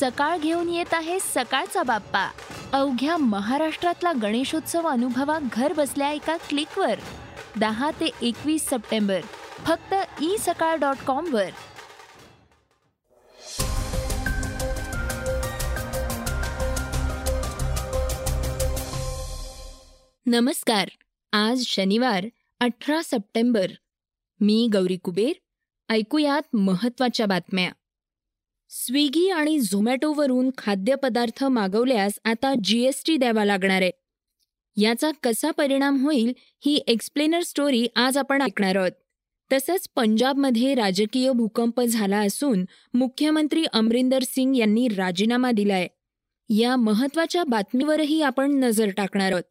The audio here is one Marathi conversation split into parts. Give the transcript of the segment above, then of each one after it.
सकाळ घेऊन येत आहे सकाळचा बाप्पा. अवघ्या महाराष्ट्रातला गणेशोत्सव अनुभवा घर बसल्या एका क्लिकवर. दहा ते एकवीस सप्टेंबर. फक्त ई सकाळ डॉट कॉमवर नमस्कार. आज शनिवार अठरा सप्टेंबर. मी गौरी कुबेर. ऐकूयात महत्त्वाच्या बातम्या. स्विगी आणि झोमॅटोवरून खाद्यपदार्थ मागवल्यास आता जीएसटी द्यावा लागणार आहे. याचा कसा परिणाम होईल ही एक्सप्लेनर स्टोरी आज आपण ऐकणार आहोत. तसंच पंजाबमध्ये राजकीय भूकंप झाला असून मुख्यमंत्री अमरिंदर सिंग यांनी राजीनामा दिलाय. या महत्त्वाच्या बातमीवरही आपण नजर टाकणार आहोत.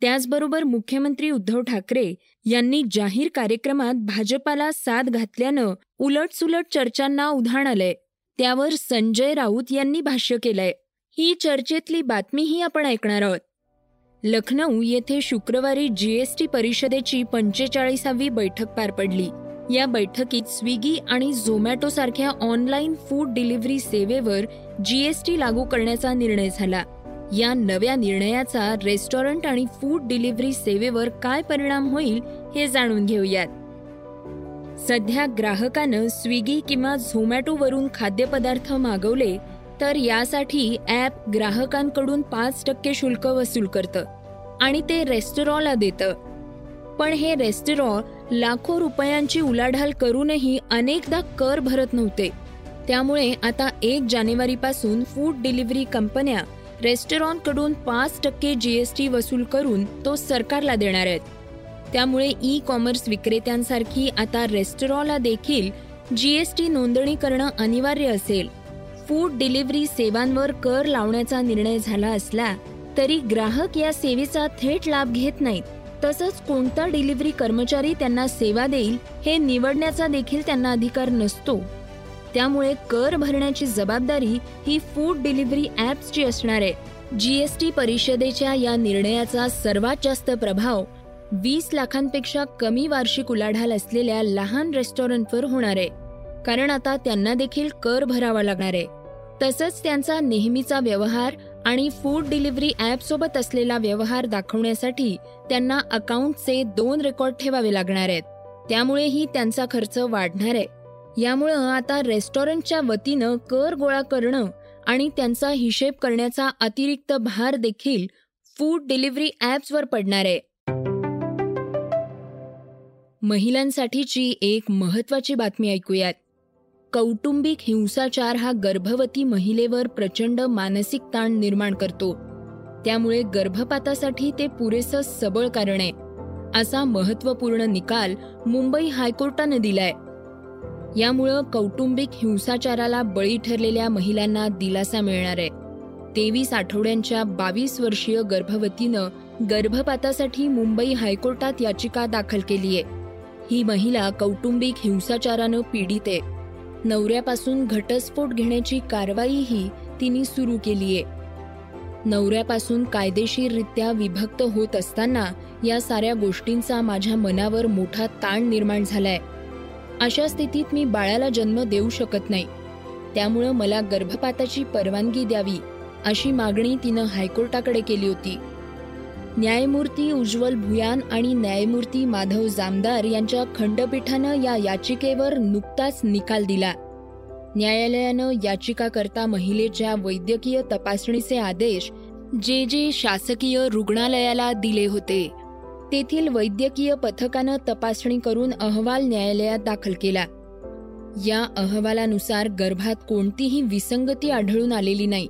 त्याचबरोबर मुख्यमंत्री उद्धव ठाकरे यांनी जाहीर कार्यक्रमात भाजपाला साथ घातल्यानं उलटसुलट चर्चांना उधाण आलंय. त्यावर संजय राऊत यांनी भाष्य केलंय. ही चर्चेतली बातमीही आपण ऐकणार आहोत. लखनौ येथे शुक्रवारी जीएसटी परिषदेची पंचेचाळीसावी बैठक पार पडली. या बैठकीत स्विगी आणि झोमॅटो सारख्या ऑनलाईन फूड डिलिव्हरी सेवेवर जीएसटी लागू करण्याचा निर्णय झाला. या नव्या निर्णयाचा रेस्टॉरंट आणि फूड डिलिव्हरी सेवेवर काय परिणाम होईल हे जाणून घेऊयात. सध्या ग्राहकानं स्विगी किंवा झोमॅटोवरून खाद्यपदार्थ मागवले तर यासाठी ॲप ग्राहकांकडून पाच टक्के शुल्क वसूल करतं आणि ते रेस्टॉरॉला देतं. पण हे रेस्टॉरॉ लाखो रुपयांची उलाढाल करूनही अनेकदा कर भरत नव्हते. त्यामुळे आता एक जानेवारीपासून फूड डिलिव्हरी कंपन्या रेस्टॉरंटकडून पाच टक्के जीएसटी वसूल करून तो सरकारला देणार आहेत. त्यामुळे ई कॉमर्स विक्रेत्यांसारखी आता रेस्टॉरॉला देखील जीएसटी नोंदणी करणं अनिवार्य असेल. फूड डिलिव्हरी सेवांवर कर लावण्याचा निर्णय झाला असला तरी ग्राहक या सेवेचा थेट लाभ घेत नाहीत. तसंच कोणता डिलिव्हरी कर्मचारी त्यांना सेवा देईल हे निवडण्याचा देखील त्यांना अधिकार नसतो. त्यामुळे कर भरण्याची जबाबदारी ही फूड डिलिव्हरी ॲप्सची असणार आहे. जीएसटी परिषदेच्या या निर्णयाचा सर्वात जास्त प्रभाव वीस लाखांपेक्षा कमी वार्षिक उलाढाल असलेल्या लहान रेस्टॉरंटवर होणार आहे. कारण आता त्यांना देखील कर भरावा लागणार आहे. तसंच त्यांचा नेहमीचा व्यवहार आणि फूड डिलिव्हरी ॲपसोबत असलेला व्यवहार दाखवण्यासाठी त्यांना अकाउंटचे दोन रेकॉर्ड ठेवावे लागणार आहेत. त्यामुळेही त्यांचा खर्च वाढणार आहे. यामुळं आता रेस्टॉरंटच्या वतीनं कर गोळा करणं आणि त्यांचा हिशेब करण्याचा अतिरिक्त भार देखील फूड डिलिव्हरी ॲप्सवर पडणार आहे. महिलांसाठीची एक महत्वाची बातमी ऐकूयात. कौटुंबिक हिंसाचार हा गर्भवती महिलेवर प्रचंड मानसिक ताण निर्माण करतो. त्यामुळे गर्भपातासाठी ते पुरेसं सबळ कारण आहे. असा महत्त्वपूर्ण निकाल मुंबई हायकोर्टानं दिलाय. यामुळं कौटुंबिक हिंसाचाराला बळी ठरलेल्या महिलांना दिलासा मिळणार आहे. तेवीस आठवड्यांच्या बावीस वर्षीय गर्भवतीनं गर्भपातासाठी मुंबई हायकोर्टात याचिका दाखल केली आहे ही महिला कौटुंबिक हिंसाचारानं पीडित. आहे नवऱ्यापासून घटस्फोट घेण्याची कारवाईही तिने सुरू केली आहे नवऱ्यापासून कायदेशीररित्या विभक्त होत असताना या साऱ्या गोष्टींचा माझ्या मनावर मोठा ताण निर्माण झालाय. अशा स्थितीत मी बाळाला जन्म देऊ शकत नाही. त्यामुळं मला गर्भपाताची परवानगी द्यावी अशी मागणी तिनं हायकोर्टाकडे केली होती. न्यायमूर्ती उज्ज्वल भुयान आणि न्यायमूर्ती माधव जामदार यांच्या खंडपीठानं या याचिकेवर नुकताच निकाल दिला. न्यायालयानं याचिकाकर्ता महिलेच्या वैद्यकीय तपासणीचे आदेश जे जे शासकीय रुग्णालयाला दिले होते तेथील वैद्यकीय पथकानं तपासणी करून अहवाल न्यायालयात दाखल केला. या अहवालानुसार गर्भात कोणतीही विसंगती आढळून आलेली नाही.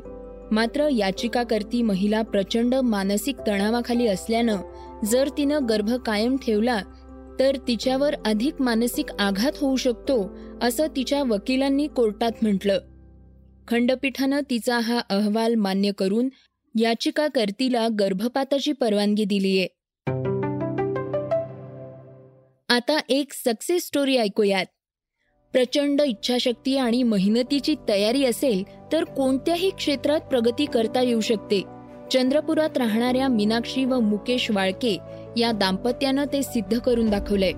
मात्र याचिकाकर्ती महिला प्रचंड मानसिक तणावाखाली असल्यानं जर तिनं गर्भ कायम ठेवला तर तिच्यावर अधिक मानसिक आघात होऊ शकतो असं तिच्या वकिलांनी कोर्टात म्हटलं. खंडपीठानं तिचा हा अहवाल मान्य करून याचिकाकर्तीला गर्भपाताची परवानगी दिलीये. आता एक सक्सेस स्टोरी ऐकूयात. प्रचंड इच्छाशक्ती आणि मेहनतीची तयारी असेल तर कोणत्याही क्षेत्रात प्रगती करता येऊ शकते. चंद्रपुरात राहणाऱ्या मीनाक्षी व मुकेश वाळके या दाम्पत्यानं ते सिद्ध करून दाखवलंय.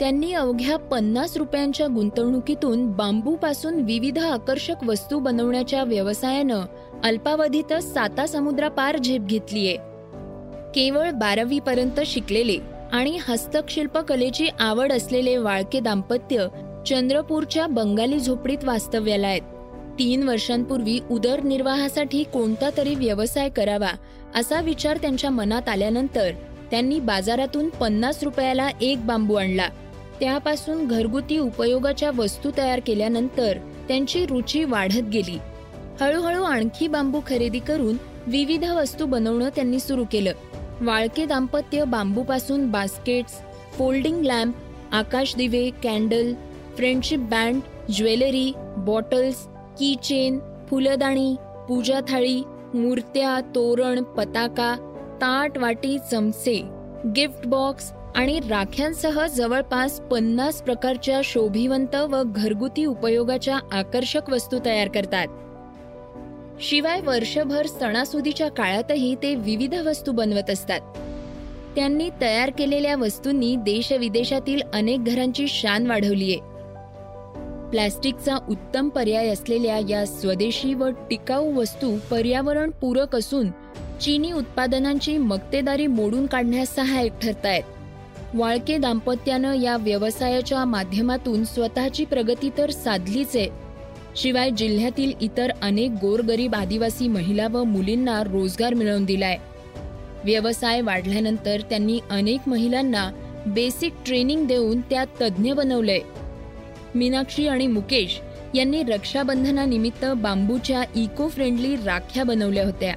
त्यांनी अवघ्या पन्नास रुपयांच्या गुंतवणुकीतून बांबूपासून विविध आकर्षक वस्तू बनवण्याच्या व्यवसायानं अल्पावधीतच साता समुद्रापार झेप घेतलीये. केवळ बारावी पर्यंत शिकलेले आणि हस्तशिल्प कलेची आवड असलेले वाळके दाम्पत्य चंद्रपूरच्या बंगाली झोपडीत वास्तव्याला आहेत तीन वर्षांपूर्वी उदरनिर्वाहासाठी कोणता तरी व्यवसाय करावा असा विचार त्यांच्या मनात आल्यानंतर त्यांनी बाजारातून पन्नास रुपयाला एक बांबू आणला. त्यापासून घरगुती उपयोगाच्या वस्तू तयार केल्यानंतर त्यांची रुची वाढत गेली. हळूहळू आणखी बांबू खरेदी करून विविध वस्तू बनवणं त्यांनी सुरू केलं. वाळके दाम्पत्य बांबूपासून बास्केट्स फोल्डिंग लॅम्प आकाश दिवे candle friendship band jewellery bottles key chain फुलदाणी पूजा थाळी मूर्त्या तोरण पताका ताट वाटी चमचे गिफ्ट बॉक्स आणि राख्यांसह जवळपास पन्नास प्रकारच्या शोभिवंत व घरगुती उपयोगाच्या आकर्षक वस्तू तयार करतात. शिवाय वर्षभर सणासुदीच्या काळातही ते विविध वस्तू बनवत असतात. त्यांनी तयार केलेल्या वस्तूंनी देशविदेशातील अनेक घरांची शान वाढवलीये. प्लॅस्टिकचा उत्तम पर्याय असलेल्या या स्वदेशी व टिकाऊ वस्तू पर्यावरण पूरक असून चीनी उत्पादनांची मक्तेदारी मोडून काढण्यास सहाय्यक ठरतायत. वाळके दाम्पत्यानं या व्यवसायाच्या माध्यमातून स्वतःची प्रगती तर साधलीच आहे. शिवाय जिल्ह्यातील इतर अनेक गोरगरीब आदिवासी महिला व मुलींना रोजगार मिळवून दिलाय. व्यवसाय वाढल्यानंतर त्यांनी अनेक महिलांना बेसिक ट्रेनिंग देऊन त्या तज्ज्ञ बनवलंय. मीनाक्षी आणि मुकेश यांनी रक्षाबंधनानिमित्त बांबूच्या इको फ्रेंडली राख्या बनवल्या होत्या.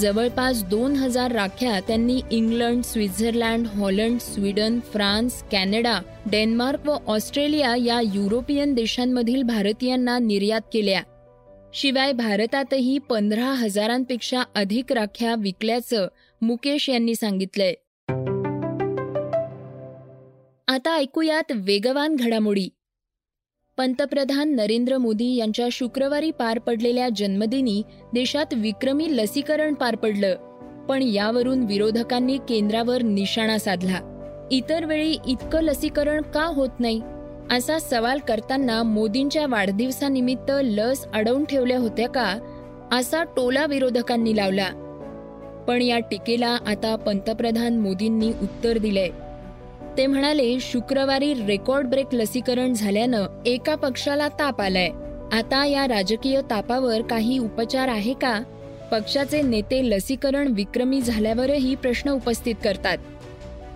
जवळपास दोन हजार राख्या त्यांनी England Switzerland Holland Sweden France Canada Denmark व ऑस्ट्रेलिया या युरोपियन देशांमधील भारतीयांना निर्यात केल्या. शिवाय भारतातही पंधरा हजारांपेक्षा अधिक राख्या विकल्याचं मुकेश यांनी सांगितलंय. आता ऐकूयात वेगवान घडामोडी. पंतप्रधान नरेंद्र मोदी यांच्या शुक्रवारी पार पडलेल्या जन्मदिनी देशात विक्रमी लसीकरण पार पडलं. पण यावरून विरोधकांनी केंद्रावर निशाणा साधला. इतर वेळी इतकं लसीकरण का होत नाही? असा सवाल करताना मोदींच्या वाढदिवसानिमित्त लस अडवून ठेवल्या होत्या का? असा टोला विरोधकांनी लावला. पण या टीकेला आता पंतप्रधान मोदींनी उत्तर दिलंय. ते म्हणाले शुक्रवारी रेकॉर्ड ब्रेक लसीकरण झाल्यानं एका पक्षाला ताप आलाय. आता या राजकीय तापावर काही उपचार आहे का? पक्षाचे नेते लसीकरण विक्रमी झाल्यावरही प्रश्न उपस्थित करतात.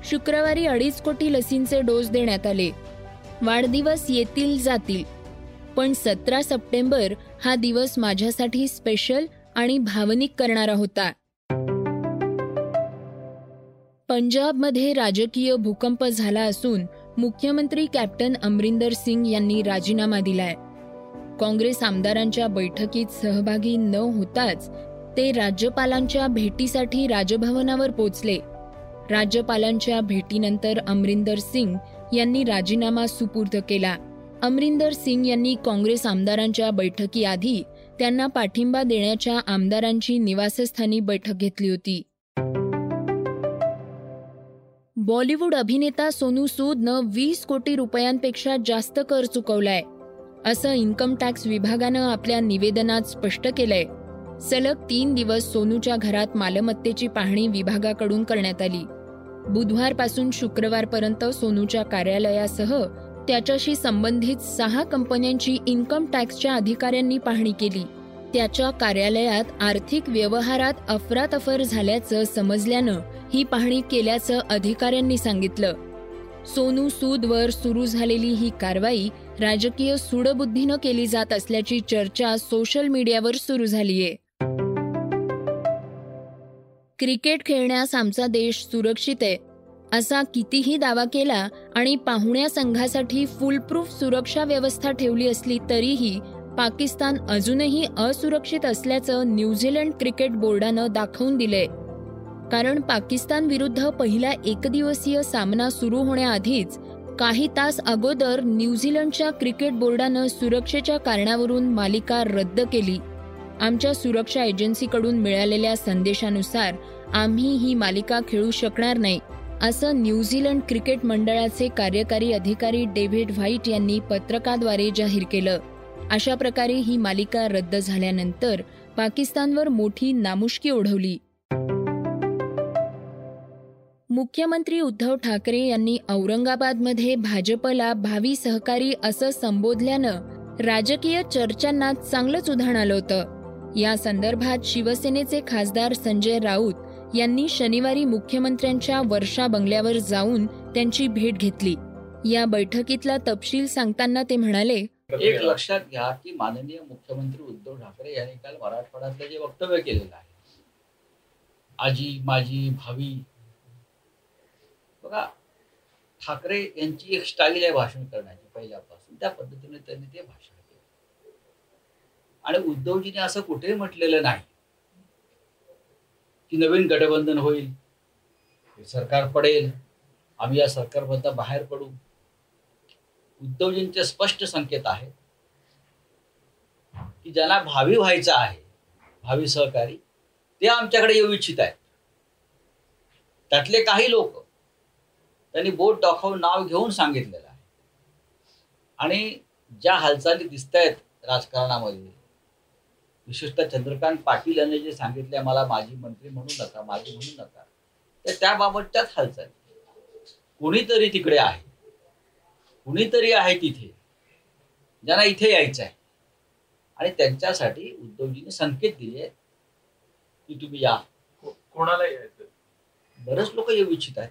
शुक्रवारी अडीच कोटी लसींचे डोस देण्यात आले. वाढदिवस येतील जातील. पण सतरा सप्टेंबर हा दिवस माझ्यासाठी स्पेशल आणि भावनिक करणारा होता. पंजाबमध्ये राजकीय भूकंप झाला असून मुख्यमंत्री कॅप्टन अमरिंदर सिंग यांनी राजीनामा दिलाय. काँग्रेस आमदारांच्या बैठकीत सहभागी न होताच ते राज्यपालांच्या भेटीसाठी राजभवनावर पोचले. राज्यपालांच्या भेटीनंतर अमरिंदर सिंग यांनी राजीनामा सुपूर्द केला. अमरिंदर सिंग यांनी काँग्रेस आमदारांच्या बैठकीआधी त्यांना पाठिंबा देण्याच्या आमदारांची निवासस्थानी बैठक घेतली होती. बॉलिवूड अभिनेता सोनू सूदनं वीस कोटी रुपयांपेक्षा जास्त कर चुकवलाय. असं इन्कम टॅक्स विभागानं आपल्या निवेदनात स्पष्ट केलंय. सलग तीन दिवस सोनूच्या घरात मालमत्तेची पाहणी विभागाकडून करण्यात आली. बुधवारपासून शुक्रवारपर्यंत सोनूच्या कार्यालयासह त्याच्याशी संबंधित सहा कंपन्यांची इन्कम टॅक्सच्या अधिकाऱ्यांनी पाहणी केली. त्याच्या कार्यालयात आर्थिक व्यवहारात अफरातफर झाल्याचं समजल्यानं ही पाहणी केल्याचं अधिकाऱ्यांनी सांगितलं. सोनू सूदवर सुरू झालेली ही कारवाई राजकीय सुडबुद्धीनं केली जात असल्याची चर्चा सोशल मीडियावर सुरू झालीय. क्रिकेट खेळण्यास आमचा देश सुरक्षित आहे असा कितीही दावा केला आणि पाहुण्या संघासाठी फुलप्रूफ सुरक्षा व्यवस्था ठेवली असली तरीही पाकिस्तान अजूनही असुरक्षित असल्याचं न्यूझीलंड क्रिकेट बोर्डानं दाखवून दिलंय. कारण पाकिस्तान विरुद्ध पहिला एकदिवसीय सामना सुरू होण्याआधीच काही तास अगोदर न्यूझीलंडच्या क्रिकेट बोर्डानं सुरक्षेच्या कारणावरून मालिका रद्द केली. आमच्या सुरक्षा एजन्सीकडून मिळालेल्या संदेशानुसार आम्ही ही मालिका खेळू शकणार नाही असं न्यूझीलंड क्रिकेट मंडळाचे कार्यकारी अधिकारी डेव्हिड व्हाईट यांनी पत्रकाद्वारे जाहीर केलं. अशा प्रकारे ही मालिका रद्द झाल्यानंतर पाकिस्तानवर मोठी नामुष्की ओढवली. मुख्यमंत्री उद्धव ठाकरे यांनी औरंगाबादमध्ये भाजपला भावी सहकारी असं संबोधल्यानं राजकीय चर्चांना चांगलंच उधाण आलं होतं. या संदर्भात शिवसेनेचे खासदार संजय राऊत यांनी शनिवारी मुख्यमंत्र्यांच्या वर्षा बंगल्यावर जाऊन त्यांची भेट घेतली. या बैठकीतला तपशील सांगताना ते म्हणाले एक लक्षात घ्या की माननीय मुख्यमंत्री उद्धव ठाकरे यांनी काल मराठवाड्यातलं जे वक्तव्य केलेलं आहे आजी माझी भावी बघा ठाकरे यांची एक स्टाईल आहे भाषण करण्याची पहिल्यापासून. त्या पद्धतीने त्यांनी ते भाषण केलं. आणि उद्धवजीने असं कुठेही म्हटलेलं नाही की नवीन गठबंधन होईल सरकार पडेल आम्ही या सरकारबद्दल बाहेर पडू. उद्धवजींचे स्पष्ट संकेत आहे की ज्यांना भावी व्हायचं आहे भावी सहकारी ते आमच्याकडे येऊ इच्छित आहेत. त्यातले काही लोक त्यांनी बोट दाखवून नाव घेऊन सांगितलेलं आहे. आणि ज्या हालचाली दिसत आहेत राजकारणामध्ये विशेषतः चंद्रकांत पाटील यांनी जे सांगितले मला माजी मंत्री म्हणू नका माजी म्हणू नका तर त्याबाबतच्याच हालचाली. कोणीतरी तिकडे आहे कुणीतरी आहे तिथे ज्यांना इथे यायचं आहे आणि त्यांच्यासाठी उद्धवजीने संकेत दिले आहेत की तुम्ही या. कोणाला यायचं बरेच लोक येऊ इच्छित आहेत.